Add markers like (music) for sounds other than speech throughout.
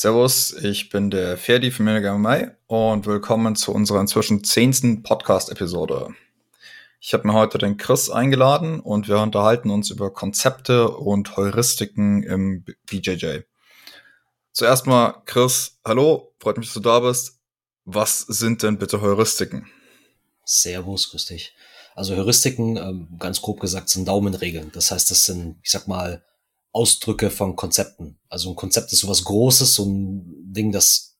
Servus, ich bin der Ferdi von Miniger Mai und willkommen zu unserer inzwischen zehnten Podcast-Episode. Ich habe mir heute den Chris eingeladen und wir unterhalten uns über Konzepte und Heuristiken im BJJ. Zuerst mal, Chris, hallo, freut mich, dass du da bist. Was sind denn bitte Heuristiken? Servus, grüß dich. Also Heuristiken, ähm, ganz grob gesagt, sind Daumenregeln. Das heißt, das sind, ich sag mal, Ausdrücke von Konzepten. Also ein Konzept ist sowas Großes, so ein Ding, das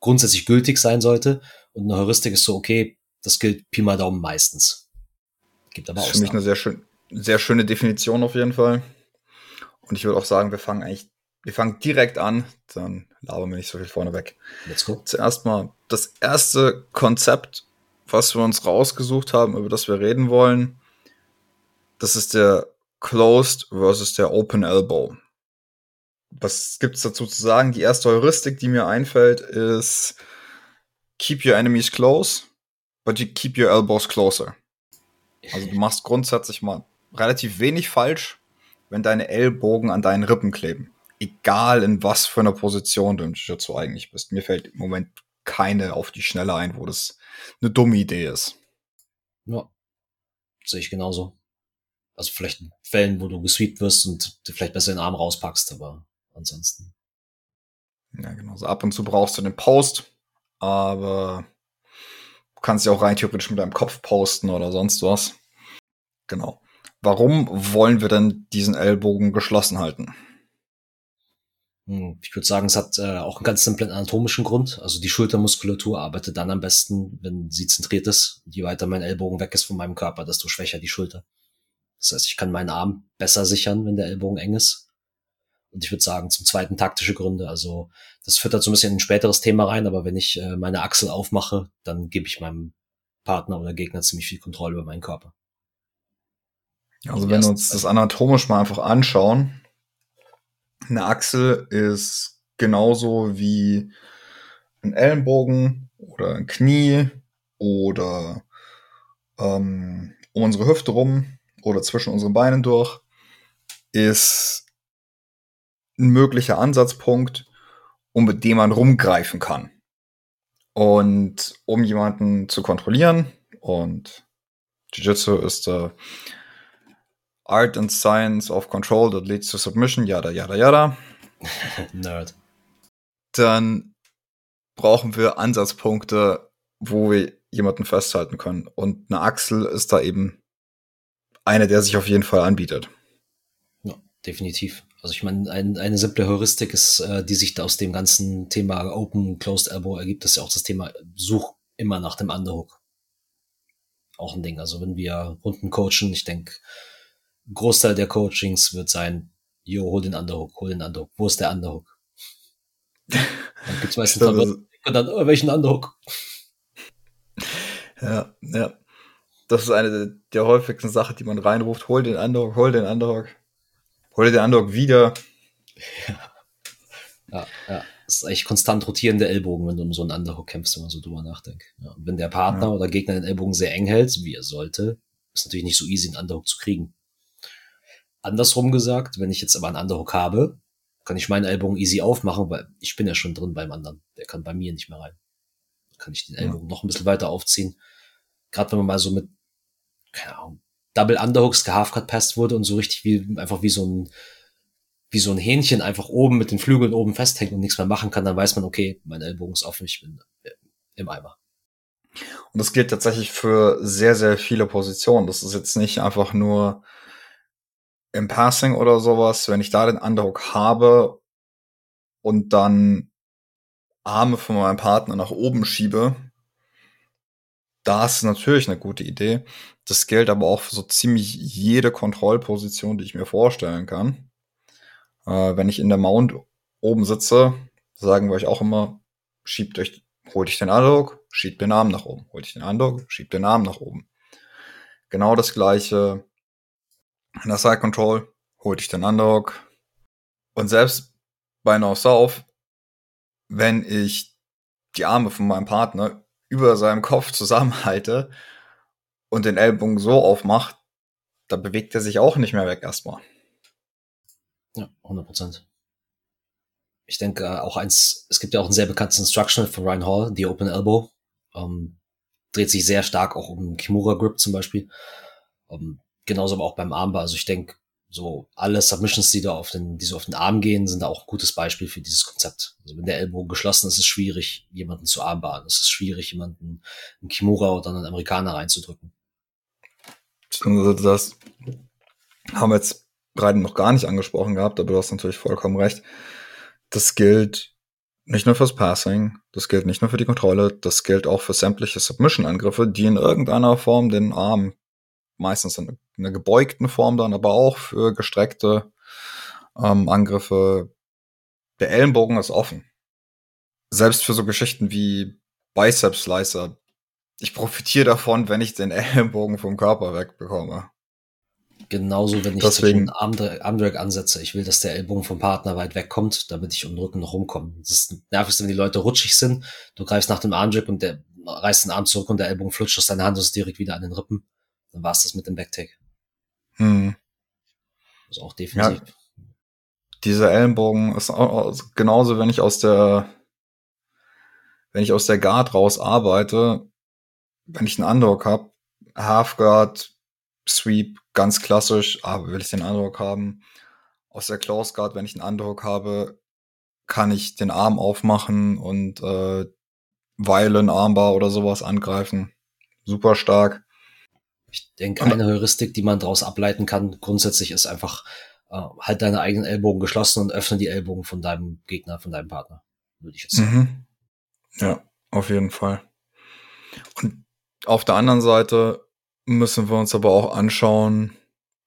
grundsätzlich gültig sein sollte. Und eine Heuristik ist so, okay, das gilt Pi mal Daumen meistens. Gibt aber auch. Das ist für mich eine sehr, schön, sehr schöne Definition auf jeden Fall. Und ich würde auch sagen, wir fangen eigentlich, wir fangen direkt an, dann labern wir nicht so viel vorne weg. Let's go. Zuerst mal das erste Konzept, was wir uns rausgesucht haben, über das wir reden wollen. Das ist der Closed versus der Open Elbow. Was gibt's dazu zu sagen? Die erste Heuristik, die mir einfällt, ist Keep your enemies close, but you keep your elbows closer. Also du machst grundsätzlich mal relativ wenig falsch, wenn deine Ellbogen an deinen Rippen kleben. Egal in was für einer Position du im Jiu-Jitsu eigentlich bist. Mir fällt im Moment keine auf die Schnelle ein, wo das eine dumme Idee ist. Ja, sehe ich genauso. Also vielleicht in Fällen, wo du gesweept wirst und du vielleicht besser den Arm rauspackst, aber ansonsten. Ja, genau. So ab und zu brauchst du den Post, aber du kannst ja auch rein theoretisch mit deinem Kopf posten oder sonst was. Genau. Warum wollen wir denn diesen Ellbogen geschlossen halten? Hm, ich würde sagen, es hat äh, auch einen ganz simplen anatomischen Grund. Also die Schultermuskulatur arbeitet dann am besten, wenn sie zentriert ist. Je weiter mein Ellbogen weg ist von meinem Körper, desto schwächer die Schulter. Das heißt, ich kann meinen Arm besser sichern, wenn der Ellbogen eng ist. Und ich würde sagen, zum zweiten taktische Gründe. Also das füttert so ein bisschen in ein späteres Thema rein, aber wenn ich äh, meine Achsel aufmache, dann gebe ich meinem Partner oder Gegner ziemlich viel Kontrolle über meinen Körper. Also wenn wir uns das anatomisch mal einfach anschauen, eine Achsel ist genauso wie ein Ellenbogen oder ein Knie oder ähm, um unsere Hüfte rum oder zwischen unseren Beinen durch, ist ein möglicher Ansatzpunkt, um mit dem man rumgreifen kann. Und um jemanden zu kontrollieren, und Jiu-Jitsu ist the Art and Science of Control that leads to Submission, yada, yada, yada. (laughs) Nerd. Dann brauchen wir Ansatzpunkte, wo wir jemanden festhalten können. Und eine Achsel ist da eben einer, der sich auf jeden Fall anbietet. Ja, definitiv. Also ich meine, ein, eine simple Heuristik ist, äh, die sich da aus dem ganzen Thema Open Closed Elbow ergibt, ist ja auch das Thema Such immer nach dem Underhook. Auch ein Ding. Also wenn wir Runden coachen, ich denke, Großteil der Coachings wird sein, yo, hol den Underhook, hol den Underhook. Wo ist der Underhook? Dann gibt's meistens (laughs) und dann, oh, welchen Underhook? Ja, ja. Das ist eine der häufigsten Sachen, die man reinruft. Hol den Underdog, hol den Underdog. Hol den Underdog wieder. Ja. ja, ja. Das ist eigentlich konstant rotierende Ellbogen, wenn du um so einen Underhook kämpfst, wenn man so drüber nachdenkt. Ja. Und wenn der Partner ja. oder Gegner den Ellbogen sehr eng hält, wie er sollte, ist natürlich nicht so easy, einen Underhook zu kriegen. Andersrum gesagt, wenn ich jetzt aber einen Underhook habe, kann ich meinen Ellbogen easy aufmachen, weil ich bin ja schon drin beim anderen. Der kann bei mir nicht mehr rein. kann ich den Ellbogen ja. noch ein bisschen weiter aufziehen. Gerade wenn man mal so mit keine Ahnung, Double Underhooks gehalfcut passt wurde und so richtig wie, einfach wie so ein, wie so ein Hähnchen einfach oben mit den Flügeln oben festhängt und nichts mehr machen kann, dann weiß man, okay, mein Ellbogen ist offen, ich bin äh, im Eimer. Und das gilt tatsächlich für sehr, sehr viele Positionen. Das ist jetzt nicht einfach nur im Passing oder sowas, wenn ich da den Underhook habe und dann Arme von meinem Partner nach oben schiebe, das ist natürlich eine gute Idee. Das gilt aber auch für so ziemlich jede Kontrollposition, die ich mir vorstellen kann. Äh, wenn ich in der Mount oben sitze, sagen wir euch auch immer, schiebt euch, holt euch den Underhook, schiebt den Arm nach oben. Holt euch den Underhook, schiebt den Arm nach oben. Genau das gleiche in der Side Control, holt euch den Underhook. Und selbst bei No South, wenn ich die Arme von meinem Partner über seinem Kopf zusammenhalte und den Ellbogen so aufmacht, da bewegt er sich auch nicht mehr weg erstmal. Ja, 100 Prozent. Ich denke äh, auch eins, es gibt ja auch ein sehr bekanntes Instructional von Ryan Hall, die Open Elbow. Ähm, dreht sich sehr stark auch um Kimura Grip zum Beispiel. Ähm, genauso aber auch beim Armbar. Also ich denke, so alle Submissions, die da auf den, die so auf den Arm gehen, sind da auch ein gutes Beispiel für dieses Konzept. Also wenn der Ellbogen geschlossen ist, ist es schwierig, jemanden zu armbaren. Es ist schwierig, jemanden einen Kimura oder einen Amerikaner reinzudrücken. Also das haben wir jetzt gerade noch gar nicht angesprochen gehabt, aber du hast natürlich vollkommen recht. Das gilt nicht nur fürs Passing, das gilt nicht nur für die Kontrolle, das gilt auch für sämtliche Submission-Angriffe, die in irgendeiner Form den Arm meistens in einer gebeugten Form dann, aber auch für gestreckte ähm, Angriffe. Der Ellenbogen ist offen. Selbst für so Geschichten wie Biceps Slicer. Ich profitiere davon, wenn ich den (laughs) Ellenbogen vom Körper wegbekomme. Genauso, wenn ich Deswegen, Armdrag ansetze. Ich will, dass der Ellbogen vom Partner weit wegkommt, damit ich um den Rücken noch rumkomme. Das ist nervig, wenn die Leute rutschig sind. Du greifst nach dem Armdrag und der reißt den Arm zurück und der Ellbogen flutscht aus deiner Hand und ist direkt wieder an den Rippen. Dann war es das mit dem Backtake. Hm. Das ist auch defensiv. Ja, dieser Ellenbogen ist auch, genauso, wenn ich aus der, wenn ich aus der Guard raus arbeite, wenn ich einen Underhook habe, Half Guard, Sweep, ganz klassisch, aber will ich den Underhook haben. Aus der Close Guard, wenn ich einen Underhook habe, kann ich den Arm aufmachen und äh, Violin Armbar oder sowas angreifen. Super stark. Ich denke, eine Heuristik, die man daraus ableiten kann, grundsätzlich ist einfach, äh, halt deine eigenen Ellbogen geschlossen und öffne die Ellbogen von deinem Gegner, von deinem Partner, würde ich jetzt sagen. Mhm. Ja, auf jeden Fall. Und auf der anderen Seite müssen wir uns aber auch anschauen,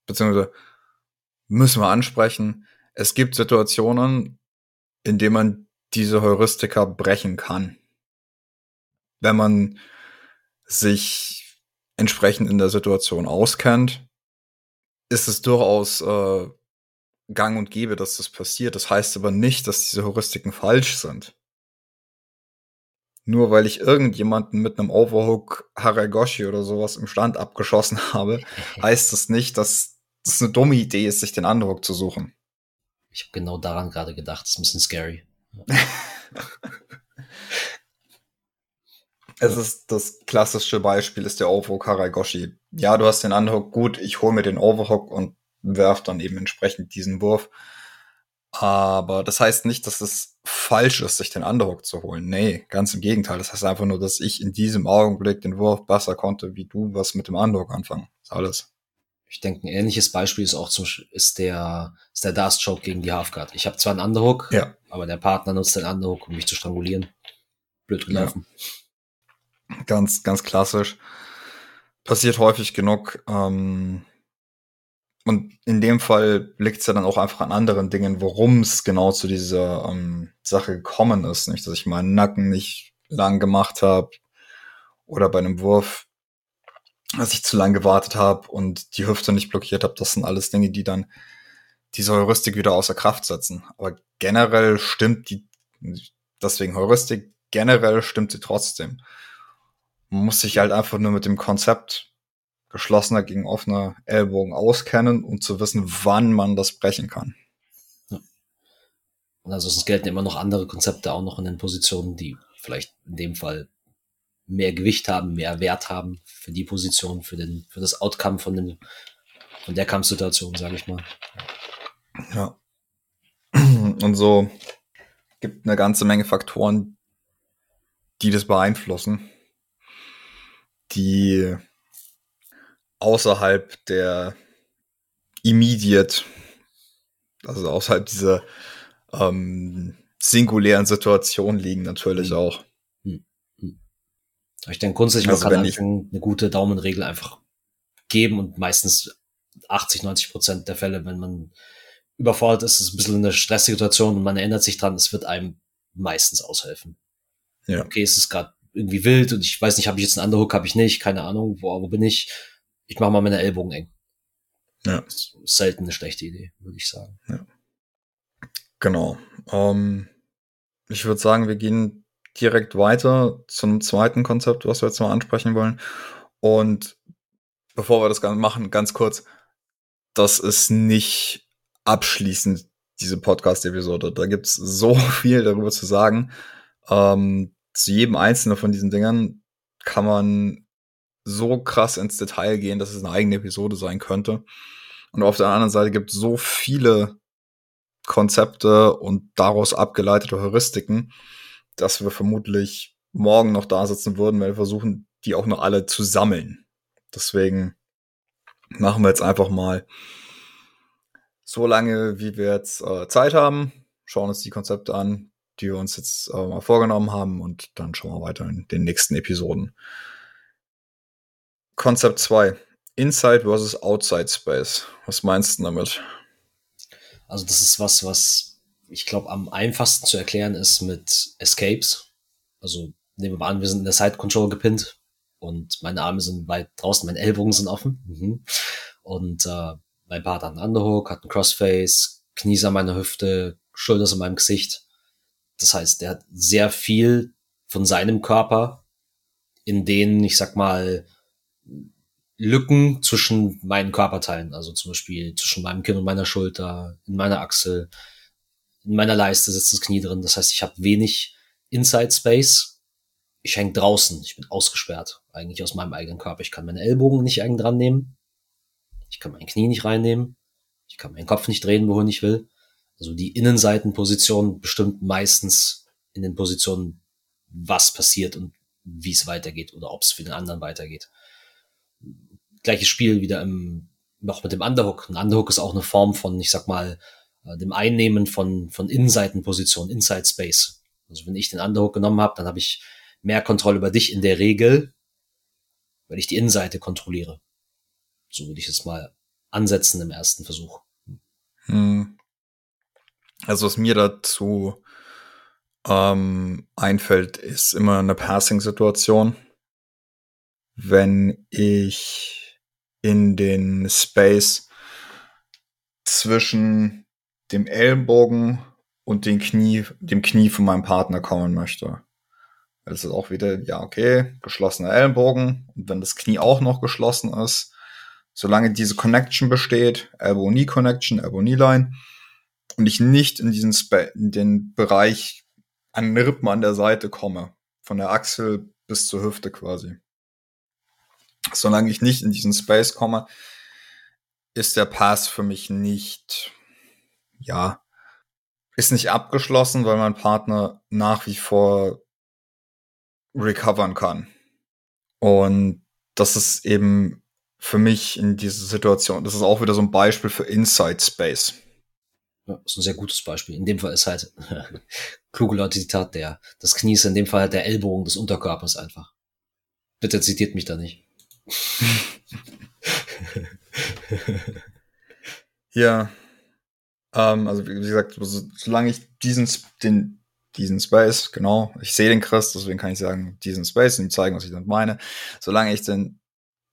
beziehungsweise müssen wir ansprechen, es gibt Situationen, in denen man diese Heuristika brechen kann. Wenn man sich entsprechend in der Situation auskennt, ist es durchaus äh, gang und gäbe, dass das passiert. Das heißt aber nicht, dass diese Heuristiken falsch sind. Nur weil ich irgendjemanden mit einem Overhook Haragoshi oder sowas im Stand abgeschossen (laughs) habe, heißt das nicht, dass das eine dumme Idee ist, sich den Underhook zu suchen. Ich habe genau daran gerade gedacht. Das ist ein bisschen scary. (laughs) Es ist das klassische Beispiel ist der Overhook Haragoshi. Ja, du hast den Underhook, gut, ich hole mir den Overhook und werf dann eben entsprechend diesen Wurf. Aber das heißt nicht, dass es falsch ist, sich den Underhook zu holen. Nee, ganz im Gegenteil. Das heißt einfach nur, dass ich in diesem Augenblick den Wurf besser konnte, wie du was mit dem Underhook anfangen. Das ist alles. Ich denke, ein ähnliches Beispiel ist auch zum, ist der, ist der Dast Choke gegen die Halfguard. Ich habe zwar einen Underhook, ja. aber der Partner nutzt den Underhook, um mich zu strangulieren. Blöd gelaufen. Ja. Ganz, ganz klassisch. Passiert häufig genug. Ähm, und in dem Fall liegt es ja dann auch einfach an anderen Dingen, worum es genau zu dieser ähm, Sache gekommen ist. Nicht, dass ich meinen Nacken nicht lang gemacht habe oder bei einem Wurf, dass ich zu lang gewartet habe und die Hüfte nicht blockiert habe. Das sind alles Dinge, die dann diese Heuristik wieder außer Kraft setzen. Aber generell stimmt die, deswegen Heuristik, generell stimmt sie trotzdem. Man muss sich halt einfach nur mit dem Konzept geschlossener gegen offener Ellbogen auskennen, um zu wissen, wann man das brechen kann. Ja. Und also es gelten immer noch andere Konzepte auch noch in den Positionen, die vielleicht in dem Fall mehr Gewicht haben, mehr Wert haben für die Position, für den, für das Outcome von dem, von der Kampfsituation, sage ich mal. Ja. (clears throat) Und so gibt eine ganze Menge Faktoren, die das beeinflussen die außerhalb der immediate, also außerhalb dieser ähm, singulären Situation liegen natürlich mhm. auch. Hm. Hm. Ich denke grundsätzlich, also man kann ich, eine gute Daumenregel einfach geben und meistens 80, 90 Prozent der Fälle, wenn man überfordert ist, ist ein bisschen eine Stresssituation und man erinnert sich dran, es wird einem meistens aushelfen. Ja. Okay, es ist gerade irgendwie wild und ich weiß nicht, habe ich jetzt einen Underhook, habe ich nicht, keine Ahnung, wo, wo bin ich? Ich mache mal meine Ellbogen eng. Ja. Selten eine schlechte Idee, würde ich sagen. Ja. Genau. Ähm, ich würde sagen, wir gehen direkt weiter zum zweiten Konzept, was wir jetzt mal ansprechen wollen. Und bevor wir das Ganze machen, ganz kurz, das ist nicht abschließend diese Podcast-Episode. Da gibt's so (laughs) viel darüber zu sagen. Ähm, zu jedem einzelnen von diesen Dingern kann man so krass ins Detail gehen, dass es eine eigene Episode sein könnte. Und auf der anderen Seite gibt es so viele Konzepte und daraus abgeleitete Heuristiken, dass wir vermutlich morgen noch da sitzen würden, wenn wir versuchen, die auch noch alle zu sammeln. Deswegen machen wir jetzt einfach mal so lange, wie wir jetzt äh, Zeit haben, schauen uns die Konzepte an, die wir uns jetzt äh, mal vorgenommen haben und dann schauen wir weiter in den nächsten Episoden. Konzept 2. Inside versus Outside Space. Was meinst du damit? Also das ist was, was ich glaube am einfachsten zu erklären ist mit Escapes. Also nehmen wir mal an, wir sind in der Side Control gepinnt und meine Arme sind weit draußen, meine Ellbogen sind offen. Mhm. Und äh, mein Partner hat einen Underhook, hat einen Crossface, Knies an meiner Hüfte, Schulter in meinem Gesicht. Das heißt, der hat sehr viel von seinem Körper in denen, ich sag mal, Lücken zwischen meinen Körperteilen, also zum Beispiel zwischen meinem Kinn und meiner Schulter, in meiner Achsel, in meiner Leiste sitzt das Knie drin. Das heißt, ich habe wenig Inside Space. Ich hänge draußen, ich bin ausgesperrt, eigentlich aus meinem eigenen Körper. Ich kann meine Ellbogen nicht eigen dran nehmen. Ich kann mein Knie nicht reinnehmen. Ich kann meinen Kopf nicht drehen, wohin ich will. Also die Innenseitenposition bestimmt meistens in den Positionen, was passiert und wie es weitergeht oder ob es für den anderen weitergeht. Gleiches Spiel wieder im, noch mit dem Underhook. Ein Underhook ist auch eine Form von, ich sag mal, äh, dem Einnehmen von, von Innenseitenpositionen, Inside Space. Also wenn ich den Underhook genommen habe, dann habe ich mehr Kontrolle über dich in der Regel, weil ich die Innenseite kontrolliere. So würde ich es mal ansetzen im ersten Versuch. Hm. Also was mir dazu ähm, einfällt, ist immer eine Passing-Situation. Wenn ich in den Space zwischen dem Ellenbogen und dem Knie, dem Knie von meinem Partner kommen möchte. Das ist auch wieder, ja, okay, geschlossener Ellenbogen. Und wenn das Knie auch noch geschlossen ist, solange diese Connection besteht, Elbow-Knee-Connection, Elbow-Knee-Line, und ich nicht in diesen Spa in den Bereich an den Rippen an der Seite komme, von der Achsel bis zur Hüfte quasi. Solange ich nicht in diesen Space komme, ist der Pass für mich nicht, ja, ist nicht abgeschlossen, weil mein Partner nach wie vor recovern kann. Und das ist eben für mich in dieser Situation, das ist auch wieder so ein Beispiel für Inside Space. Ja, ist ein sehr gutes Beispiel. In dem Fall ist halt (laughs) kluge Leute Zitat der, das Knie ist in dem Fall halt der Ellbogen des Unterkörpers einfach. Bitte zitiert mich da nicht. (laughs) ja. Ähm, also wie gesagt, solange ich diesen, den, diesen Space, genau, ich sehe den Chris, deswegen kann ich sagen, diesen Space und zeigen, was ich damit meine. Solange ich den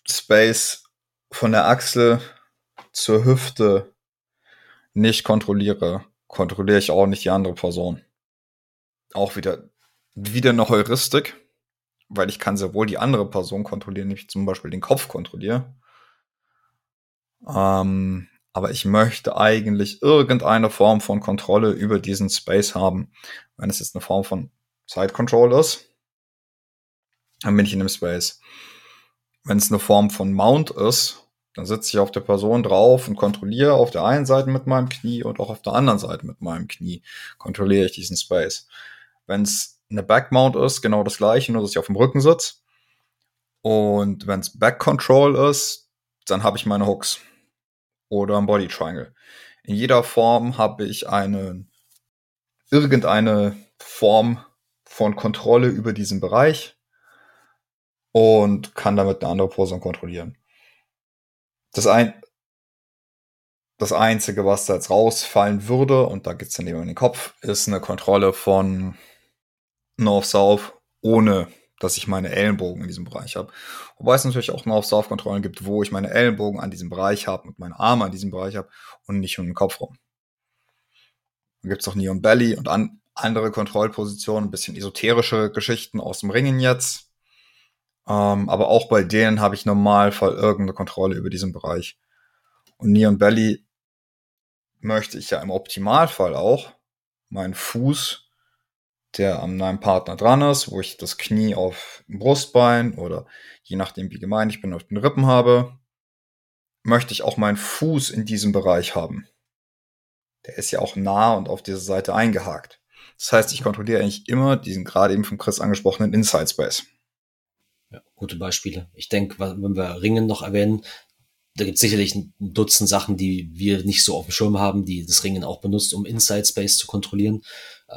Space von der Achsel zur Hüfte nicht kontrolliere, kontrolliere ich auch nicht die andere Person. Auch wieder, wieder eine Heuristik, weil ich kann sehr wohl die andere Person kontrollieren, nämlich zum Beispiel den Kopf kontrolliere. Ähm, aber ich möchte eigentlich irgendeine Form von Kontrolle über diesen Space haben. Wenn es jetzt eine Form von Side Control ist, dann bin ich in dem Space. Wenn es eine Form von Mount ist, dann sitze ich auf der Person drauf und kontrolliere auf der einen Seite mit meinem Knie und auch auf der anderen Seite mit meinem Knie kontrolliere ich diesen Space. Wenn es eine Backmount ist, genau das gleiche, nur dass ich auf dem Rücken sitze. Und wenn es Back Control ist, dann habe ich meine Hooks oder ein Body Triangle. In jeder Form habe ich eine irgendeine Form von Kontrolle über diesen Bereich und kann damit eine andere Person kontrollieren. Das, ein, das Einzige, was da jetzt rausfallen würde, und da geht's dann eben in den Kopf, ist eine Kontrolle von North-South, ohne dass ich meine Ellenbogen in diesem Bereich habe. Wobei es natürlich auch North-South-Kontrollen gibt, wo ich meine Ellenbogen an diesem Bereich habe und meine Arme an diesem Bereich habe und nicht um den Kopf rum. Dann gibt's auch Neon Belly und an, andere Kontrollpositionen, ein bisschen esoterische Geschichten aus dem Ringen jetzt. Ähm, aber auch bei denen habe ich normal Normalfall irgendeine Kontrolle über diesen Bereich. Und Neon Belly möchte ich ja im Optimalfall auch meinen Fuß, der an meinem Partner dran ist, wo ich das Knie auf dem Brustbein oder je nachdem, wie gemein ich bin, auf den Rippen habe, möchte ich auch meinen Fuß in diesem Bereich haben. Der ist ja auch nah und auf dieser Seite eingehakt. Das heißt, ich kontrolliere eigentlich immer diesen gerade eben von Chris angesprochenen Inside Space. Ja, gute Beispiele. Ich denke, wenn wir Ringen noch erwähnen, da gibt es sicherlich ein Dutzend Sachen, die wir nicht so auf dem Schirm haben, die das Ringen auch benutzt, um Inside Space zu kontrollieren.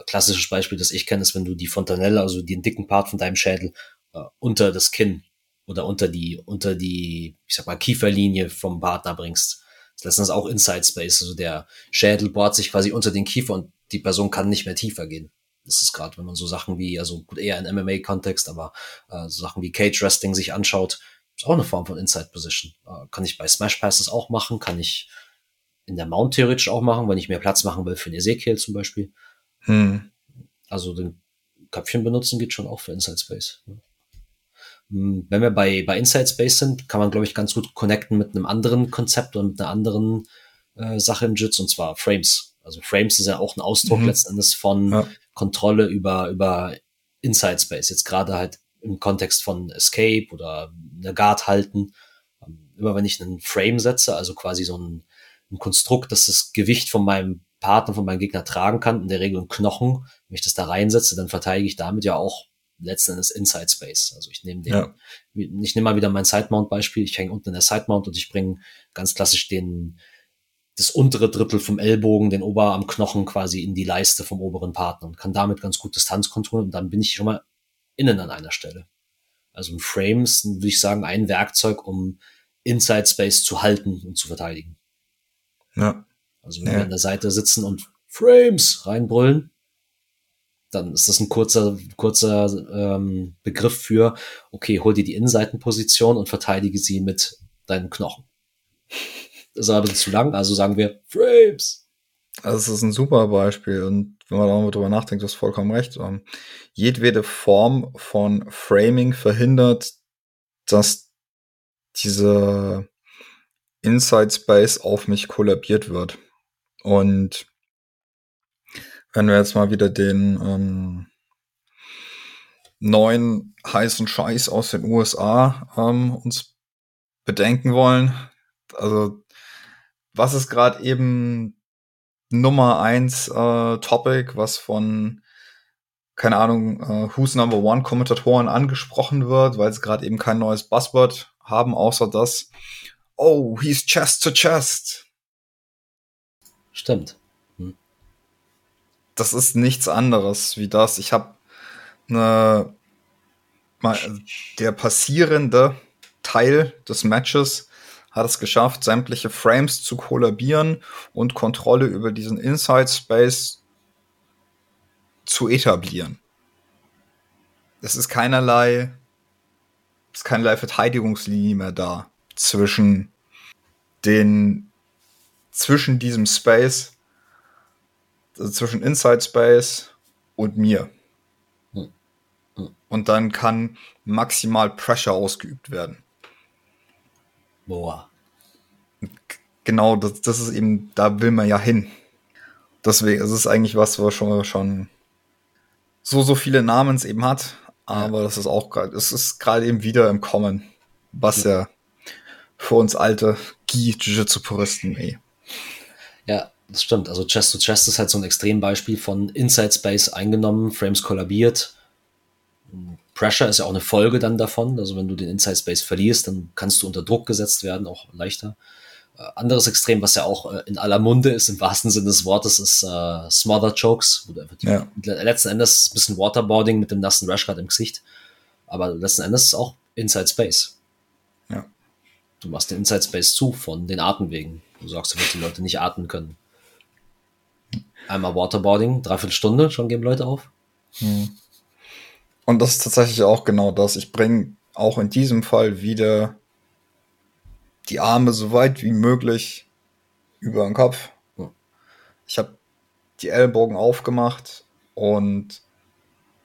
Klassisches Beispiel, das ich kenne, ist, wenn du die Fontanelle, also den dicken Part von deinem Schädel, äh, unter das Kinn oder unter die, unter die, ich sag mal, Kieferlinie vom Partner bringst. Das ist auch Inside Space. Also der Schädel bohrt sich quasi unter den Kiefer und die Person kann nicht mehr tiefer gehen. Das ist gerade, wenn man so Sachen wie, also gut, eher in MMA-Kontext, aber äh, so Sachen wie Cage Wrestling sich anschaut, ist auch eine Form von Inside Position. Äh, kann ich bei Smash Passes auch machen, kann ich in der Mount theoretisch auch machen, wenn ich mehr Platz machen will für ein Ezekiel zum Beispiel. Hm. Also den Köpfchen benutzen geht schon auch für Inside Space. Ja. Hm, wenn wir bei, bei Inside Space sind, kann man, glaube ich, ganz gut connecten mit einem anderen Konzept und mit einer anderen äh, Sache im Jits, und zwar Frames. Also Frames ist ja auch ein Ausdruck mhm. letzten Endes von ja. Kontrolle über, über Inside Space. Jetzt gerade halt im Kontext von Escape oder eine Guard halten. Ähm, immer wenn ich einen Frame setze, also quasi so ein, ein Konstrukt, das das Gewicht von meinem Partner, von meinem Gegner tragen kann, in der Regel ein Knochen, wenn ich das da reinsetze, dann verteidige ich damit ja auch letzten Endes Inside Space. Also ich nehme den, ja. ich nehme mal wieder mein Sidemount-Beispiel. Ich hänge unten in der Sidemount und ich bringe ganz klassisch den, das untere Drittel vom Ellbogen, den Oberarmknochen quasi in die Leiste vom oberen Partner und kann damit ganz gut Distanz kontrollieren und dann bin ich schon mal innen an einer Stelle. Also ein Frame ist, würde ich sagen, ein Werkzeug, um Inside Space zu halten und zu verteidigen. Ja. Also wenn ja. wir an der Seite sitzen und Frames reinbrüllen, dann ist das ein kurzer, kurzer ähm, Begriff für, okay, hol dir die Innenseitenposition und verteidige sie mit deinen Knochen. Das ist aber ein bisschen zu lang, also sagen wir Frames. Also es ist ein super Beispiel und wenn man darüber nachdenkt, du hast vollkommen recht. Ähm, jedwede Form von Framing verhindert, dass diese Inside Space auf mich kollabiert wird. Und wenn wir jetzt mal wieder den ähm, neuen heißen Scheiß aus den USA ähm, uns bedenken wollen, also was ist gerade eben Nummer eins äh, Topic, was von keine Ahnung, äh, Who's Number One Kommentatoren angesprochen wird, weil sie gerade eben kein neues Buzzword haben, außer das, oh, he's chest to chest. Stimmt das ist nichts anderes wie das. Ich habe eine der passierende Teil des Matches hat es geschafft, sämtliche Frames zu kollabieren und Kontrolle über diesen Inside Space zu etablieren. Es ist keinerlei, es ist keinerlei Verteidigungslinie mehr da zwischen den, zwischen diesem Space also zwischen Inside Space und mir. Hm. Hm. Und dann kann maximal Pressure ausgeübt werden. Boah. Genau, das, das ist eben, da will man ja hin. Deswegen ist es eigentlich was, was schon, schon so, so viele Namens eben hat. Aber ja. das ist auch gerade, es ist gerade eben wieder im Kommen, was ja, ja für uns alte Gi-Jiu-Jitsu-Puristen, ey. Ja, das stimmt. Also Chest to Chest ist halt so ein Extrembeispiel von Inside Space eingenommen, Frames kollabiert. Pressure ist ja auch eine Folge dann davon. Also wenn du den Inside Space verlierst, dann kannst du unter Druck gesetzt werden, auch leichter. Äh, anderes Extrem, was ja auch äh, in aller Munde ist, im wahrsten Sinne des Wortes, ist äh, Smother Chokes, wo du einfach ja. letzten Endes ein bisschen Waterboarding mit dem nassen Rashguard im Gesicht. Aber letzten Endes ist es auch Inside Space. Ja. Du machst den Inside Space zu von den Atemwegen. Du sagst, dass die Leute nicht atmen können. Einmal Waterboarding, dreiviertel Stunde, schon geben Leute auf. Hm. Und das ist tatsächlich auch genau das. Ich bringe auch in diesem Fall wieder die Arme so weit wie möglich über den Kopf. Ich habe die Ellbogen aufgemacht und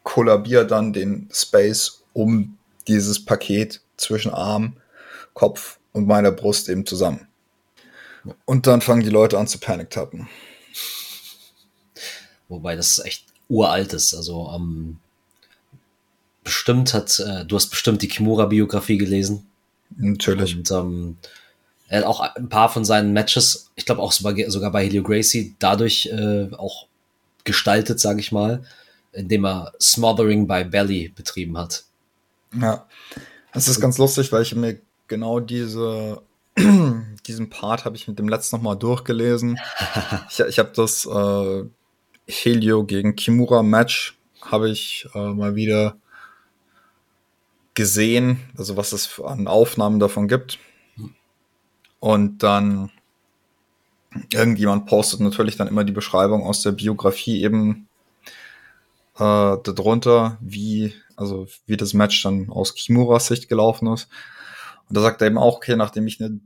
kollabiere dann den Space um dieses Paket zwischen Arm, Kopf und meiner Brust eben zusammen. Und dann fangen die Leute an zu panic tappen. Wobei das echt uralt ist. Also ähm, bestimmt hat, äh, du hast bestimmt die Kimura-Biografie gelesen. Natürlich. Und ähm, er hat auch ein paar von seinen Matches, ich glaube auch sogar bei Helio Gracie, dadurch äh, auch gestaltet, sage ich mal, indem er Smothering by Belly betrieben hat. Ja, das ist ganz lustig, weil ich mir genau diese (clears throat) diesen Part habe ich mit dem letzten nochmal durchgelesen. (laughs) ich ich habe das äh, Helio gegen Kimura Match habe ich äh, mal wieder gesehen, also was es an Aufnahmen davon gibt. Und dann irgendjemand postet natürlich dann immer die Beschreibung aus der Biografie eben äh, darunter, wie, also wie das Match dann aus Kimuras Sicht gelaufen ist. Und da sagt er eben auch, okay, nachdem ich eine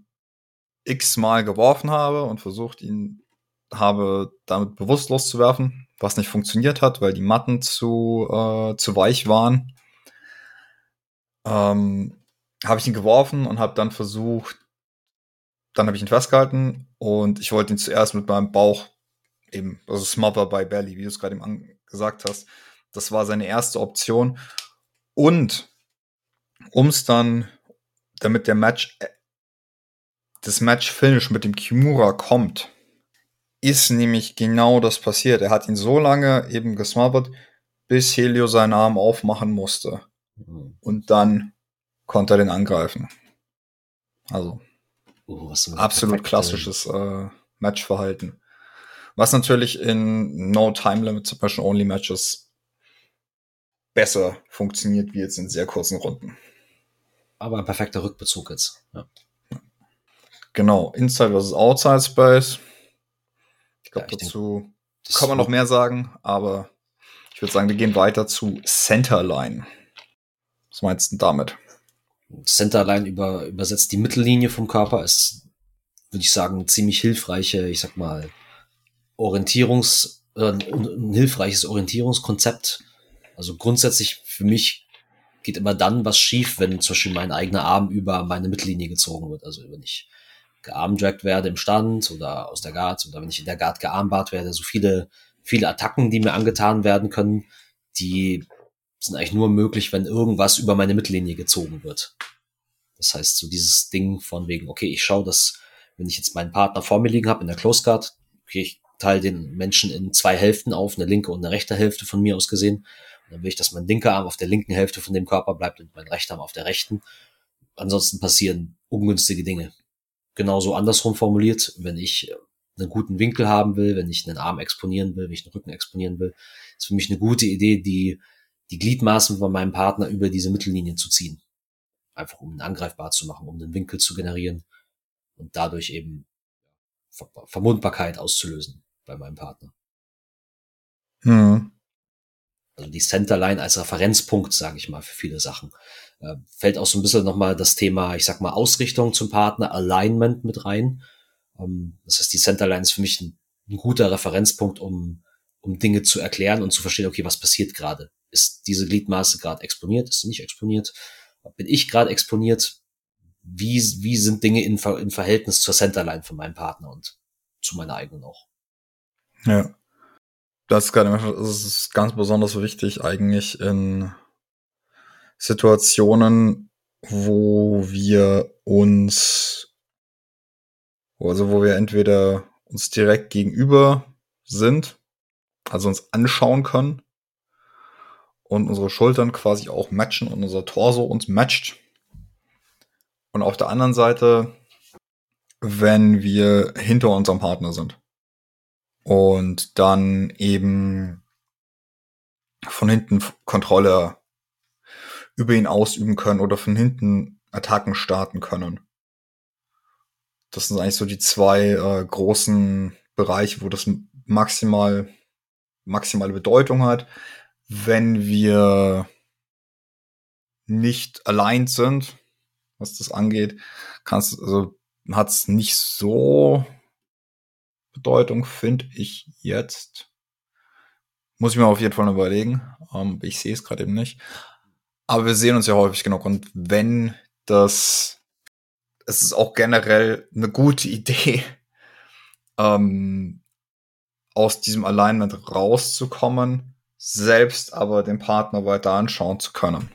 x-mal geworfen habe und versucht, ihn habe damit zu werfen, was nicht funktioniert hat, weil die Matten zu, äh, zu weich waren, ähm, habe ich ihn geworfen und habe dann versucht, dann habe ich ihn festgehalten und ich wollte ihn zuerst mit meinem Bauch eben, also Smother by Belly, wie du es gerade eben gesagt hast. Das war seine erste Option. Und um es dann, damit der Match, das Match-Finish mit dem Kimura kommt, ist nämlich genau das passiert. Er hat ihn so lange eben gesmothert, bis Helio seinen Arm aufmachen musste. Mhm. Und dann konnte er den angreifen. Also, oh, absolut klassisches äh, Matchverhalten. Was natürlich in No Time Limit Submission Only Matches besser funktioniert wie jetzt in sehr kurzen Runden. Aber ein perfekter Rückbezug jetzt. Ja. Genau, Inside versus Outside Space. Ich glaube, ja, dazu denk, kann man noch mehr sagen, aber ich würde sagen, wir gehen weiter zu Centerline. Was meinst du damit? Centerline über, übersetzt die Mittellinie vom Körper, ist, würde ich sagen, ziemlich hilfreiche, ich sag mal, Orientierungs, äh, ein hilfreiches Orientierungskonzept. Also grundsätzlich für mich geht immer dann was schief, wenn zum Beispiel mein eigener Arm über meine Mittellinie gezogen wird. Also wenn ich gearmdragt werde im Stand oder aus der Guard oder wenn ich in der Guard gearmbart werde. So viele, viele Attacken, die mir angetan werden können, die sind eigentlich nur möglich, wenn irgendwas über meine Mittellinie gezogen wird. Das heißt, so dieses Ding von wegen, okay, ich schaue, dass, wenn ich jetzt meinen Partner vor mir liegen habe in der Close Guard, okay, ich teile den Menschen in zwei Hälften auf, eine linke und eine rechte Hälfte von mir aus gesehen. Dann will ich, dass mein linker Arm auf der linken Hälfte von dem Körper bleibt und mein rechter Arm auf der rechten. Ansonsten passieren ungünstige Dinge. Genauso andersrum formuliert, wenn ich einen guten Winkel haben will, wenn ich einen Arm exponieren will, wenn ich einen Rücken exponieren will, ist für mich eine gute Idee, die, die Gliedmaßen von meinem Partner über diese Mittellinie zu ziehen. Einfach um ihn angreifbar zu machen, um einen Winkel zu generieren und dadurch eben Vermundbarkeit auszulösen bei meinem Partner. Hm. Also die Centerline als Referenzpunkt, sage ich mal, für viele Sachen. Äh, fällt auch so ein bisschen nochmal das Thema, ich sag mal, Ausrichtung zum Partner, Alignment mit rein. Ähm, das heißt, die Centerline ist für mich ein, ein guter Referenzpunkt, um, um Dinge zu erklären und zu verstehen, okay, was passiert gerade? Ist diese Gliedmaße gerade exponiert? Ist sie nicht exponiert? Bin ich gerade exponiert? Wie, wie sind Dinge in, im Verhältnis zur Centerline von meinem Partner und zu meiner eigenen auch? Ja. Das ist, ganz besonders wichtig eigentlich in Situationen, wo wir uns, also wo wir entweder uns direkt gegenüber sind, also uns anschauen können und unsere Schultern quasi auch matchen und unser Torso uns matcht. Und auf der anderen Seite, wenn wir hinter unserem Partner sind und dann eben von hinten Kontrolle über ihn ausüben können oder von hinten Attacken starten können. Das sind eigentlich so die zwei äh, großen Bereiche, wo das maximal maximale Bedeutung hat. Wenn wir nicht allein sind, was das angeht, kannst also hat es nicht so Bedeutung, finde ich jetzt. Muss ich mir auf jeden Fall überlegen. Ähm, ich sehe es gerade eben nicht. Aber wir sehen uns ja häufig genug. Und wenn das, es ist auch generell eine gute Idee, (laughs) ähm, aus diesem Alignment rauszukommen, selbst aber den Partner weiter anschauen zu können.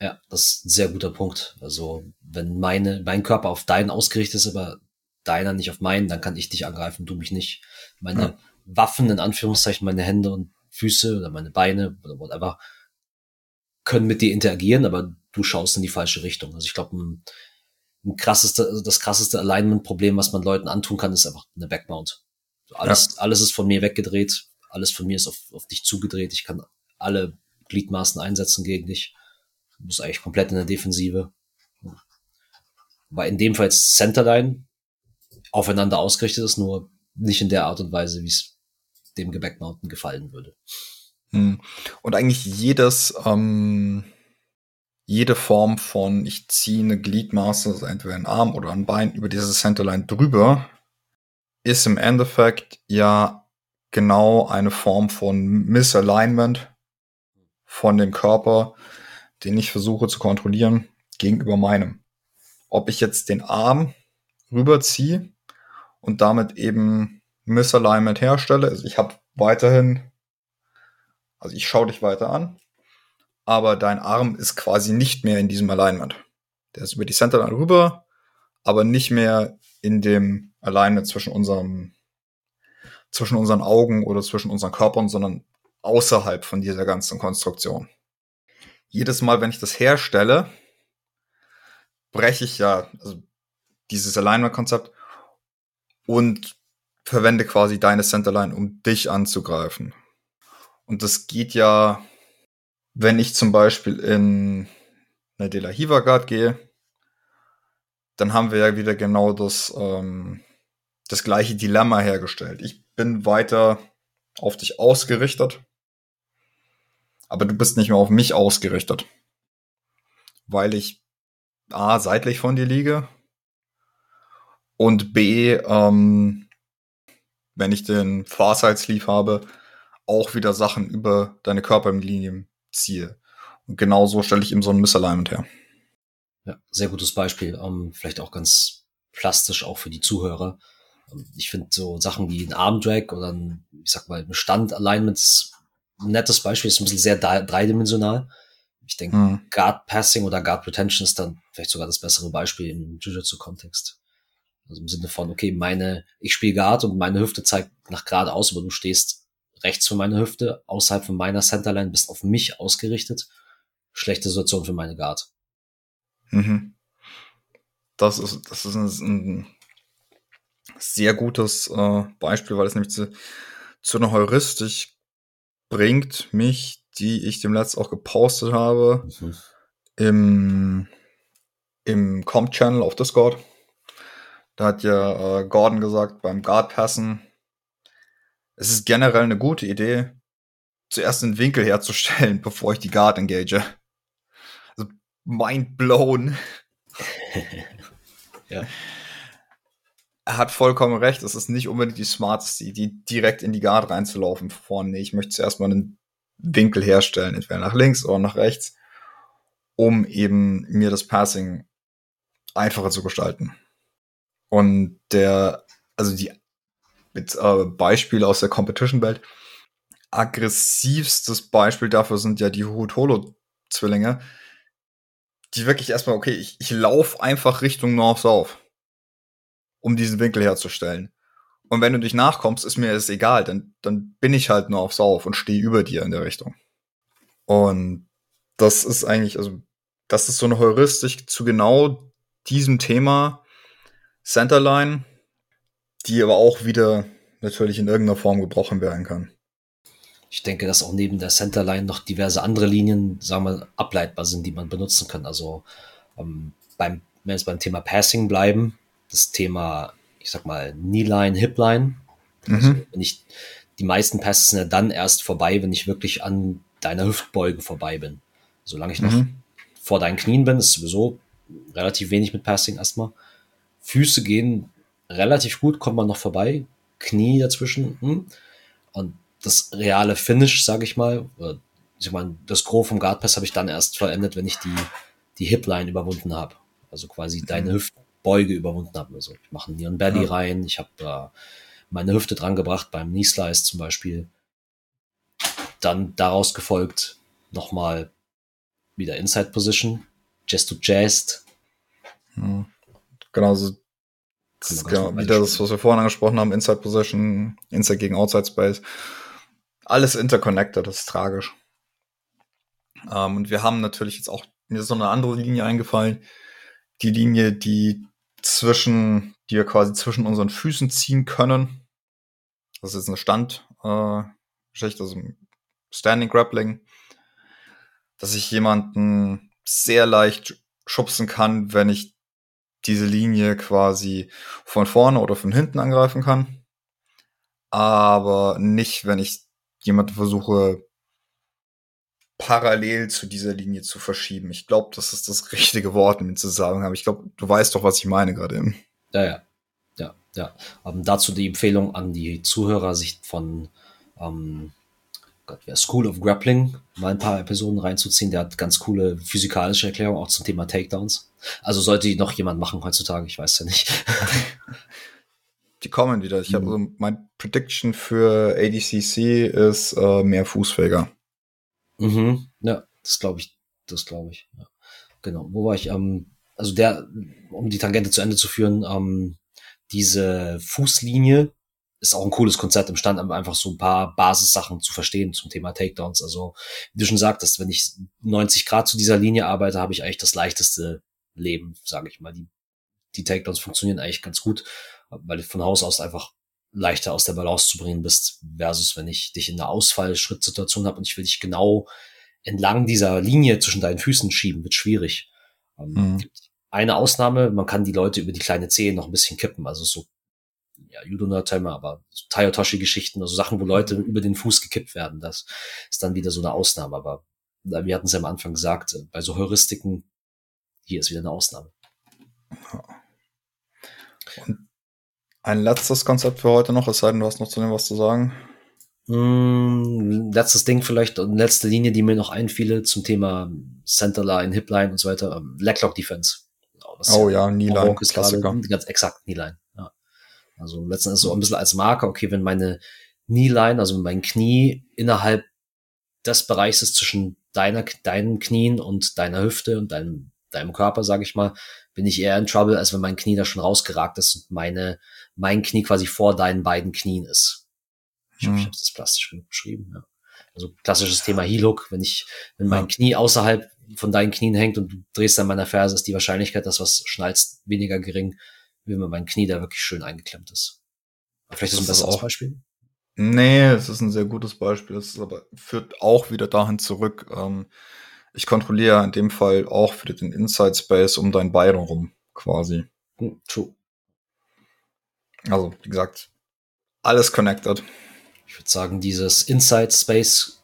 Ja, das ist ein sehr guter Punkt. Also, wenn meine, mein Körper auf deinen ausgerichtet ist, aber deiner nicht auf meinen, dann kann ich dich angreifen, du mich nicht. Meine ja. Waffen, in Anführungszeichen, meine Hände und Füße oder meine Beine oder whatever, können mit dir interagieren, aber du schaust in die falsche Richtung. Also ich glaube, ein, ein krasseste, das krasseste Alignment-Problem, was man Leuten antun kann, ist einfach eine Backmount. Alles, ja. alles ist von mir weggedreht, alles von mir ist auf, auf dich zugedreht. Ich kann alle Gliedmaßen einsetzen gegen dich. Du bist eigentlich komplett in der Defensive. Weil in dem Fall jetzt Centerline aufeinander ausgerichtet ist, nur nicht in der Art und Weise, wie es dem Gebackmounten gefallen würde. Hm. Und eigentlich jedes, ähm, jede Form von, ich ziehe eine Gliedmaße, also entweder ein Arm oder ein Bein über diese Centerline drüber, ist im Endeffekt ja genau eine Form von Misalignment von dem Körper, den ich versuche zu kontrollieren gegenüber meinem. Ob ich jetzt den Arm rüberziehe und damit eben Misalignment herstelle. Also ich habe weiterhin, also ich schaue dich weiter an, aber dein Arm ist quasi nicht mehr in diesem Alignment. Der ist über die Centerline rüber, aber nicht mehr in dem Alignment zwischen unserem, zwischen unseren Augen oder zwischen unseren Körpern, sondern außerhalb von dieser ganzen Konstruktion. Jedes Mal, wenn ich das herstelle, breche ich ja also dieses Alignment-Konzept und verwende quasi deine Centerline, um dich anzugreifen. Und das geht ja, wenn ich zum Beispiel in eine De Hiva Guard gehe, dann haben wir ja wieder genau das, ähm, das gleiche Dilemma hergestellt. Ich bin weiter auf dich ausgerichtet, aber du bist nicht mehr auf mich ausgerichtet, weil ich A, seitlich von dir liege und B, ähm, wenn ich den Farside Sleeve habe, auch wieder Sachen über deine Körperlinie ziehe. Und genau so stelle ich eben so ein Misalignment her. Ja, sehr gutes Beispiel. Um, ähm, vielleicht auch ganz plastisch auch für die Zuhörer. Ähm, ich finde so Sachen wie ein Armdrag oder ein, ich sag mal, ein Stand-Alignment ist ein nettes Beispiel, ist ein bisschen sehr dreidimensional. Ich denke, hm. Guard Passing oder Guard Retention ist dann vielleicht sogar das bessere Beispiel im Jiu-Jitsu-Kontext. Also im Sinne von, okay, meine, ich spiele Guard und meine Hüfte zeigt nach geradeaus, aber du stehst rechts von meiner Hüfte, außerhalb von meiner Centerline, bist auf mich ausgerichtet. Schlechte Situation für meine Guard. Mhm. Das ist, das ist ein, sehr gutes äh, Beispiel, weil es nämlich zu, zu einer Heuristik bringt, mich, die ich dem letzten auch gepostet habe, mhm. im, im Comp-Channel auf Discord. Da hat ja äh, Gordon gesagt, beim Guard-Passen, es ist generell eine gute Idee, zuerst einen Winkel herzustellen, (laughs) bevor ich die Guard engage. Also mind blown. (laughs) ja. Er hat vollkommen recht, es ist nicht unbedingt die smarteste Idee, direkt in die Guard reinzulaufen vorne. Nee, ich möchte zuerst mal einen Winkel herstellen, entweder nach links oder nach rechts, um eben mir das Passing einfacher zu gestalten. Und der, also die mit äh, Beispiele aus der Competition-Welt, aggressivstes Beispiel dafür sind ja die Hutolo-Zwillinge, die wirklich erstmal, okay, ich, ich laufe einfach Richtung North-South, um diesen Winkel herzustellen. Und wenn du dich nachkommst, ist mir es egal, dann, dann bin ich halt nur Sauf und stehe über dir in der Richtung. Und das ist eigentlich, also, das ist so eine Heuristik zu genau diesem Thema, Centerline, die aber auch wieder natürlich in irgendeiner Form gebrochen werden kann. Ich denke, dass auch neben der Centerline noch diverse andere Linien, sagen wir, ableitbar sind, die man benutzen kann. Also ähm, beim, wenn wir jetzt beim Thema Passing bleiben, das Thema, ich sag mal, Kneeline, Hipline. Also mhm. wenn ich, die meisten Passes sind ja dann erst vorbei, wenn ich wirklich an deiner Hüftbeuge vorbei bin. Solange ich noch mhm. vor deinen Knien bin, ist sowieso relativ wenig mit Passing erstmal. Füße gehen relativ gut, kommt man noch vorbei. Knie dazwischen. Hm. Und das reale Finish, sage ich mal, ich meine, das Gros vom Guard Pass habe ich dann erst vollendet, wenn ich die, die Hipline überwunden habe. Also quasi mhm. deine Beuge überwunden habe. Also ich mache einen Neon Belly ja. rein, ich habe da meine Hüfte dran gebracht beim Knee Slice zum Beispiel. Dann daraus gefolgt nochmal wieder Inside Position, Chest to Chest. Hm. Genau, so genau, wieder das, was wir vorhin angesprochen haben, Inside Position, Inside gegen Outside Space. Alles interconnected, das ist tragisch. Ähm, und wir haben natürlich jetzt auch, mir ist so eine andere Linie eingefallen, die Linie, die zwischen, die wir quasi zwischen unseren Füßen ziehen können. Das ist jetzt eine Standgeschichte, äh, also Standing Grappling, dass ich jemanden sehr leicht schubsen kann, wenn ich diese Linie quasi von vorne oder von hinten angreifen kann. Aber nicht, wenn ich jemanden versuche parallel zu dieser Linie zu verschieben. Ich glaube, das ist das (laughs) richtige Wort in dem Zusammenhang. Ich glaube, du weißt doch, was ich meine gerade. Ja, ja. Ja, ja. Um, ähm, dazu die Empfehlung an die Zuhörer, sich von ähm, Gott, wer School of Grappling mal ein paar Episoden reinzuziehen. Der hat ganz coole physikalische Erklärungen auch zum Thema Takedowns. Also sollte die noch jemand machen heutzutage, ich weiß ja nicht. (laughs) die kommen wieder. Ich mhm. habe also mein Prediction für ADCC ist äh, mehr Fußfäger. Mhm, ja, das glaube ich, das glaube ich. Ja. Genau. Wo war ich? Ähm, also der, um die Tangente zu Ende zu führen, ähm, diese Fußlinie ist auch ein cooles Konzept im Stand, einfach so ein paar Basissachen zu verstehen zum Thema Takedowns. Also, wie du schon sagtest, wenn ich 90 Grad zu dieser Linie arbeite, habe ich eigentlich das leichteste Leben, sage ich mal. Die, die Takedowns funktionieren eigentlich ganz gut, weil du von Haus aus einfach leichter aus der Balance zu bringen bist, versus wenn ich dich in einer Ausfallschrittsituation habe und ich will dich genau entlang dieser Linie zwischen deinen Füßen schieben, wird schwierig. Ähm, mhm. Eine Ausnahme, man kann die Leute über die kleine Zehe noch ein bisschen kippen, also so ja, Judo-Nerdtimer, aber Tayotoshi-Geschichten, also Sachen, wo Leute über den Fuß gekippt werden, das ist dann wieder so eine Ausnahme, aber wir hatten es ja am Anfang gesagt, bei so Heuristiken, hier ist wieder eine Ausnahme. Und ein letztes Konzept für heute noch, es sei denn, du hast noch zu dem was zu sagen. Mm, letztes Ding vielleicht und letzte Linie, die mir noch einfiele zum Thema Centerline, Hipline und so weiter. Ähm, Leglock Defense. oh ja, Klassiker. Ganz exakt Kneeline, Also letztendlich so ein bisschen als Marker, okay, wenn meine Kneeline, also mein Knie innerhalb des Bereichs ist zwischen deiner, deinen Knien und deiner Hüfte und deinem, deinem Körper, sage ich mal, bin ich eher in Trouble, als wenn mein Knie da schon rausgeragt ist und meine, mein Knie quasi vor deinen beiden Knien ist. Ich hoffe, ich hm. habe das plastisch genug beschrieben. Ja. Also klassisches Thema Heel-Hook, wenn ich, wenn mein Knie außerhalb von deinen Knien hängt und du drehst an meiner Ferse, ist die Wahrscheinlichkeit, dass was schnallst, weniger gering, wie wenn mein Knie da wirklich schön eingeklemmt ist. Aber vielleicht ist das ein besseres Beispiel. Nee, es ist ein sehr gutes Beispiel. Es aber führt auch wieder dahin zurück. Ähm, ich kontrolliere in dem Fall auch für den Inside Space um dein Bein rum, quasi. Hm, true. Also, wie gesagt, alles connected. Ich würde sagen, dieses Inside Space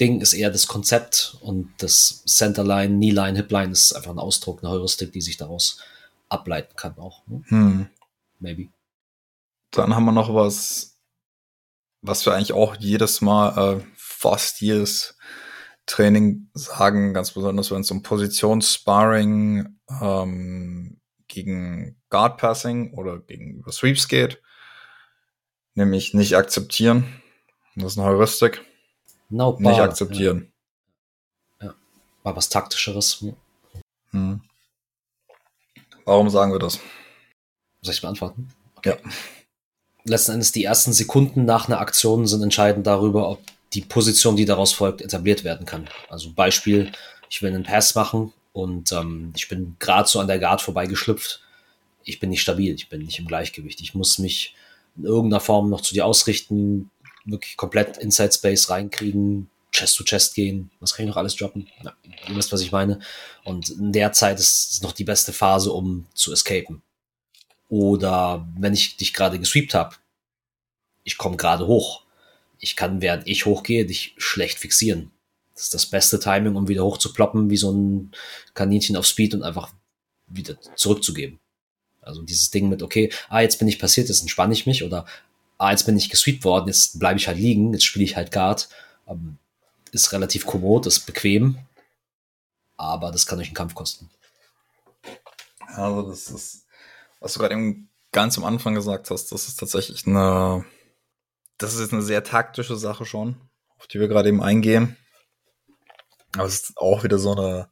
Ding ist eher das Konzept und das Centerline, Kneeline, Hipline ist einfach ein Ausdruck, eine Heuristik, die sich daraus ableiten kann auch. Ne? Hm. Maybe. Dann haben wir noch was, was wir eigentlich auch jedes Mal, äh, fast jedes Training sagen, ganz besonders wenn es um Positionssparring ähm, gegen Guard Passing oder gegen Sweeps geht, nämlich nicht akzeptieren. Das ist eine Heuristik. No nicht akzeptieren. Ja. ja. War was taktischeres. Hm. Warum sagen wir das? Soll ich beantworten? Okay. Ja. Letzten Endes die ersten Sekunden nach einer Aktion sind entscheidend darüber, ob die Position, die daraus folgt, etabliert werden kann. Also Beispiel, ich will einen Pass machen und ähm, ich bin gerade so an der Guard vorbeigeschlüpft. Ich bin nicht stabil, ich bin nicht im Gleichgewicht. Ich muss mich in irgendeiner Form noch zu dir ausrichten, wirklich komplett Inside Space reinkriegen, Chest to Chest gehen. Was kann ich noch alles droppen? Ja, ihr wisst, was ich meine. Und in der Zeit ist noch die beste Phase, um zu escapen. Oder wenn ich dich gerade gesweept habe, ich komme gerade hoch ich kann, während ich hochgehe, dich schlecht fixieren. Das ist das beste Timing, um wieder hochzuploppen, wie so ein Kaninchen auf Speed und einfach wieder zurückzugeben. Also dieses Ding mit, okay, ah, jetzt bin ich passiert, jetzt entspanne ich mich oder ah, jetzt bin ich gesweept worden, jetzt bleibe ich halt liegen, jetzt spiele ich halt Guard. Ähm, ist relativ kommod, ist bequem, aber das kann euch einen Kampf kosten. Also das ist Was du gerade eben ganz am Anfang gesagt hast, das ist tatsächlich eine, das ist eine sehr taktische Sache schon, auf die wir gerade eben eingehen. Aber es ist auch wieder so eine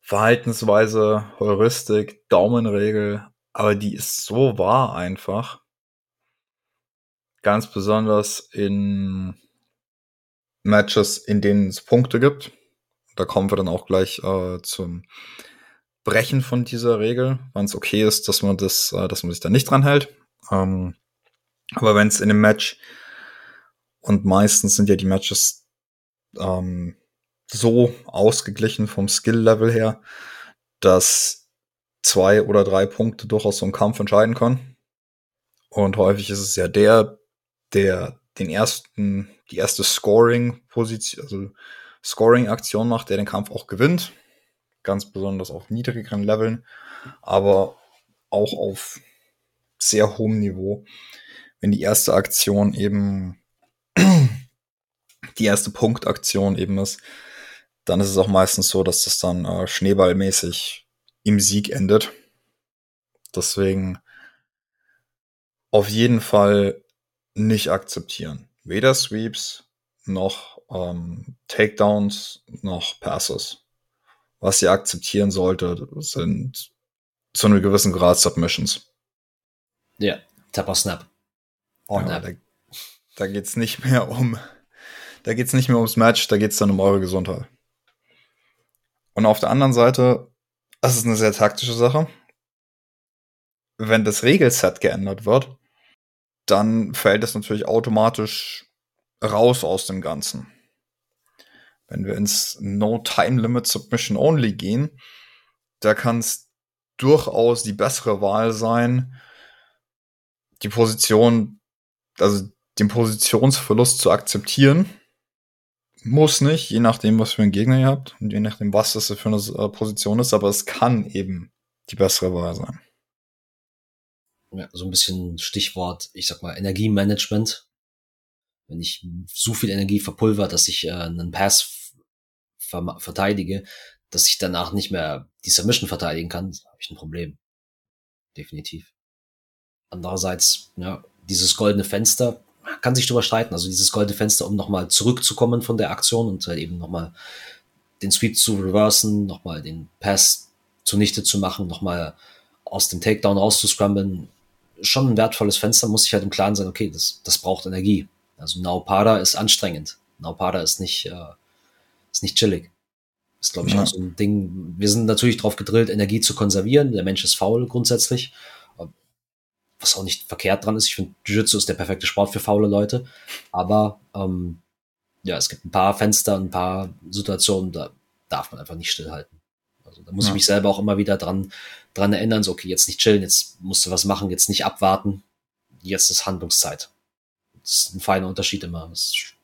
Verhaltensweise, Heuristik, Daumenregel, aber die ist so wahr einfach. Ganz besonders in Matches, in denen es Punkte gibt. Da kommen wir dann auch gleich äh, zum Brechen von dieser Regel, wann es okay ist, dass man das, äh, dass man sich da nicht dran hält. Ähm, aber wenn es in einem Match und meistens sind ja die Matches ähm, so ausgeglichen vom Skill-Level her, dass zwei oder drei Punkte durchaus so einen Kampf entscheiden können. Und häufig ist es ja der, der den ersten, die erste Scoring-Position, also Scoring-Aktion macht, der den Kampf auch gewinnt. Ganz besonders auf niedrigeren Leveln, aber auch auf sehr hohem Niveau. Wenn die erste Aktion eben (clears throat) die erste Punktaktion eben ist, dann ist es auch meistens so, dass das dann äh, schneeballmäßig im Sieg endet. Deswegen auf jeden Fall nicht akzeptieren. Weder Sweeps noch ähm, Takedowns noch Passes. Was ihr akzeptieren sollte, sind zu einem gewissen Grad Submissions. Ja, Tapper Snap. On ja, da, da geht's nicht mehr um, da geht's nicht mehr ums Match, da geht's dann um eure Gesundheit. Und auf der anderen Seite, das ist eine sehr taktische Sache. Wenn das Regelset geändert wird, dann fällt es natürlich automatisch raus aus dem Ganzen. Wenn wir ins No Time Limit Submission Only gehen, da kann es durchaus die bessere Wahl sein, die Position, also den Positionsverlust zu akzeptieren muss nicht, je nachdem, was für einen Gegner ihr habt und je nachdem, was das für eine äh, Position ist, aber es kann eben die bessere Wahl sein. Ja, so ein bisschen Stichwort, ich sag mal, Energiemanagement. Wenn ich so viel Energie verpulver, dass ich äh, einen Pass ver verteidige, dass ich danach nicht mehr die Submission verteidigen kann, habe ich ein Problem. Definitiv. Andererseits, ja, dieses goldene Fenster, kann sich drüber streiten. Also dieses goldene Fenster, um nochmal zurückzukommen von der Aktion und halt eben nochmal den Sweep zu reversen, nochmal den Pass zunichte zu machen, nochmal aus dem Takedown rauszuscramblen. Schon ein wertvolles Fenster, muss ich halt im Klaren sein, okay, das, das braucht Energie. Also Naupada ist anstrengend. Naupada ist nicht, äh, ist nicht chillig. Ist, glaube ich, ja. auch so ein Ding. Wir sind natürlich drauf gedrillt, Energie zu konservieren. Der Mensch ist faul grundsätzlich was auch nicht verkehrt dran ist. Ich finde, Jiu-Jitsu ist der perfekte Sport für faule Leute. Aber ähm, ja, es gibt ein paar Fenster, ein paar Situationen, da darf man einfach nicht stillhalten. Also da muss ja. ich mich selber auch immer wieder dran, dran erinnern, so, okay, jetzt nicht chillen, jetzt musst du was machen, jetzt nicht abwarten. Jetzt ist Handlungszeit. Das ist ein feiner Unterschied immer. Das ist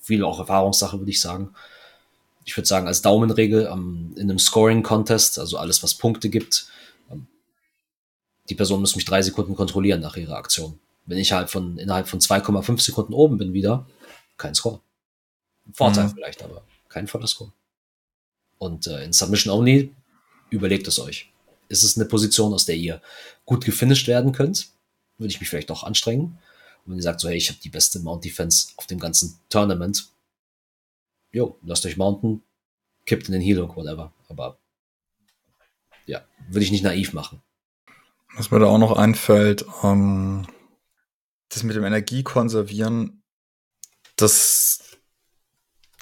viel auch Erfahrungssache, würde ich sagen. Ich würde sagen, als Daumenregel ähm, in einem Scoring-Contest, also alles, was Punkte gibt, die Person muss mich drei Sekunden kontrollieren nach ihrer Aktion. Wenn ich halt von innerhalb von 2,5 Sekunden oben bin wieder, kein Score. Vorteil mhm. vielleicht, aber kein voller Score. Und äh, in Submission Only überlegt es euch. Ist es eine Position, aus der ihr gut gefinisht werden könnt? Würde ich mich vielleicht auch anstrengen. Und wenn ihr sagt so, hey, ich habe die beste Mount Defense auf dem ganzen Tournament, jo, lasst euch mounten, kippt in den Heel whatever. Aber ja, würde ich nicht naiv machen. Was mir da auch noch einfällt, ähm, das mit dem Energiekonservieren, das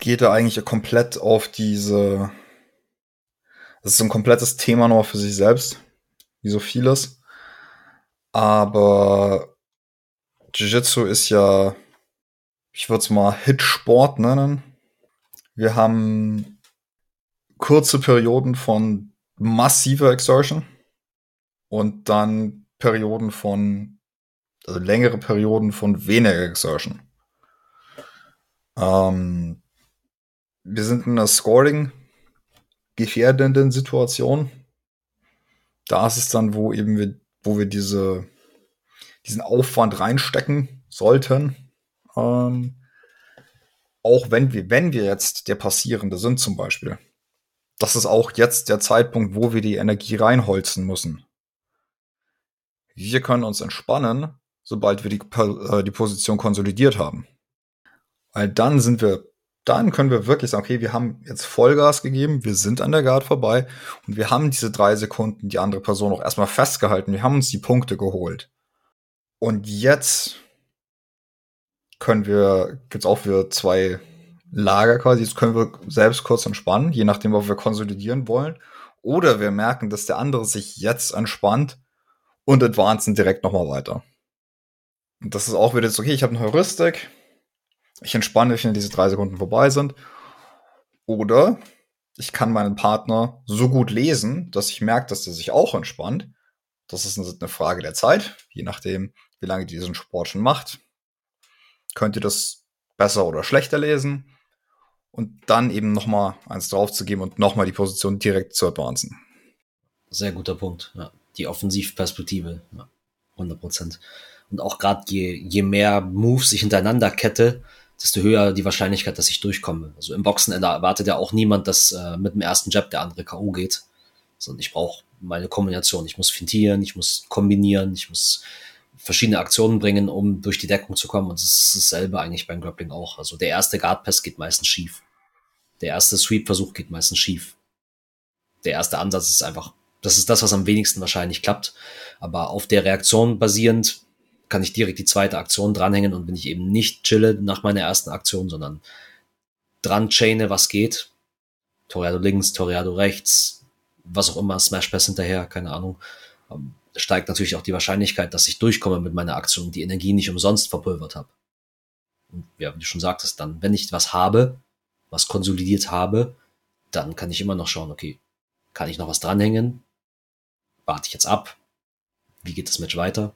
geht da eigentlich komplett auf diese, das ist ein komplettes Thema noch für sich selbst, wie so vieles. Aber Jiu-Jitsu ist ja, ich würde es mal Hitsport nennen. Wir haben kurze Perioden von massiver Exertion und dann Perioden von, also längere Perioden von weniger Exertion. Ähm, wir sind in einer Scoring gefährdenden Situation. Da ist es dann, wo eben wir, wo wir diese, diesen Aufwand reinstecken sollten. Ähm, auch wenn wir, wenn wir jetzt der Passierende sind zum Beispiel. Das ist auch jetzt der Zeitpunkt, wo wir die Energie reinholzen müssen. wir können uns entspannen, sobald wir die, äh, die Position konsolidiert haben. Weil dann sind wir, dann können wir wirklich sagen, okay, wir haben jetzt Vollgas gegeben, wir sind an der Guard vorbei und wir haben diese drei Sekunden die andere Person auch erstmal festgehalten, wir haben uns die Punkte geholt. Und jetzt können wir, gibt's auch wieder zwei Lager quasi, jetzt können wir selbst kurz entspannen, je nachdem, ob wir konsolidieren wollen. Oder wir merken, dass der andere sich jetzt entspannt und advancen direkt nochmal weiter. Und das ist auch wieder so, okay, ich habe eine Heuristik, ich entspanne mich, wenn diese drei Sekunden vorbei sind. Oder ich kann meinen Partner so gut lesen, dass ich merke, dass er sich auch entspannt. Das ist eine Frage der Zeit, je nachdem, wie lange ihr diesen Sport schon macht. Könnt ihr das besser oder schlechter lesen und dann eben nochmal eins draufzugeben und nochmal die Position direkt zu advancen. Sehr guter Punkt, ja. Die Offensivperspektive, ja. 100 Prozent. Und auch gerade je, je mehr Moves ich hintereinander kette, desto höher die Wahrscheinlichkeit, dass ich durchkomme. Also im Boxen erwartet ja auch niemand, dass äh, mit dem ersten Jab der andere K.O. geht. Sondern ich brauche meine Kombination. Ich muss fintieren, ich muss kombinieren, ich muss verschiedene Aktionen bringen, um durch die Deckung zu kommen. Und das ist dasselbe eigentlich beim Grappling auch. Also der erste Guard Pass geht meistens schief. Der erste Sweep-Versuch geht meistens schief. Der erste Ansatz ist einfach, das ist das, was am wenigsten wahrscheinlich klappt. Aber auf der Reaktion basierend kann ich direkt die zweite Aktion dranhängen und wenn ich eben nicht chille nach meiner ersten Aktion, sondern dran chaine, was geht, Toriado links, Toriado rechts, was auch immer, Smash Pass hinterher, keine Ahnung, ähm, steigt natürlich auch die Wahrscheinlichkeit, dass ich durchkomme mit meiner Aktion und die Energie nicht umsonst verpulvert habe. Und ja, wie du schon sagtest, dann, wenn ich was habe, was konsolidiert habe, dann kann ich immer noch schauen, okay, kann ich noch was dranhängen? Warte ich jetzt ab? Wie geht das Match weiter?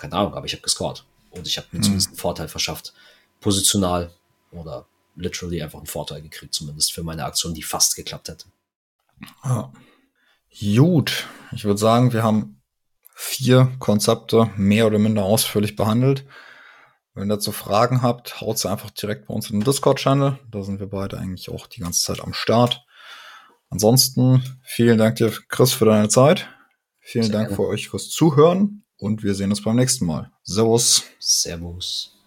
Keine Ahnung, aber ich habe gescored. Und ich habe mir mhm. zumindest einen Vorteil verschafft. Positional oder literally einfach einen Vorteil gekriegt, zumindest für meine Aktion, die fast geklappt hätte. Ja. Gut, ich würde sagen, wir haben vier Konzepte mehr oder minder ausführlich behandelt. Wenn ihr dazu Fragen habt, haut sie einfach direkt bei uns in den Discord-Channel. Da sind wir beide eigentlich auch die ganze Zeit am Start. Ansonsten vielen Dank dir, Chris, für deine Zeit. Vielen Sehr Dank gerne. für euch fürs Zuhören und wir sehen uns beim nächsten Mal. Servus. Servus.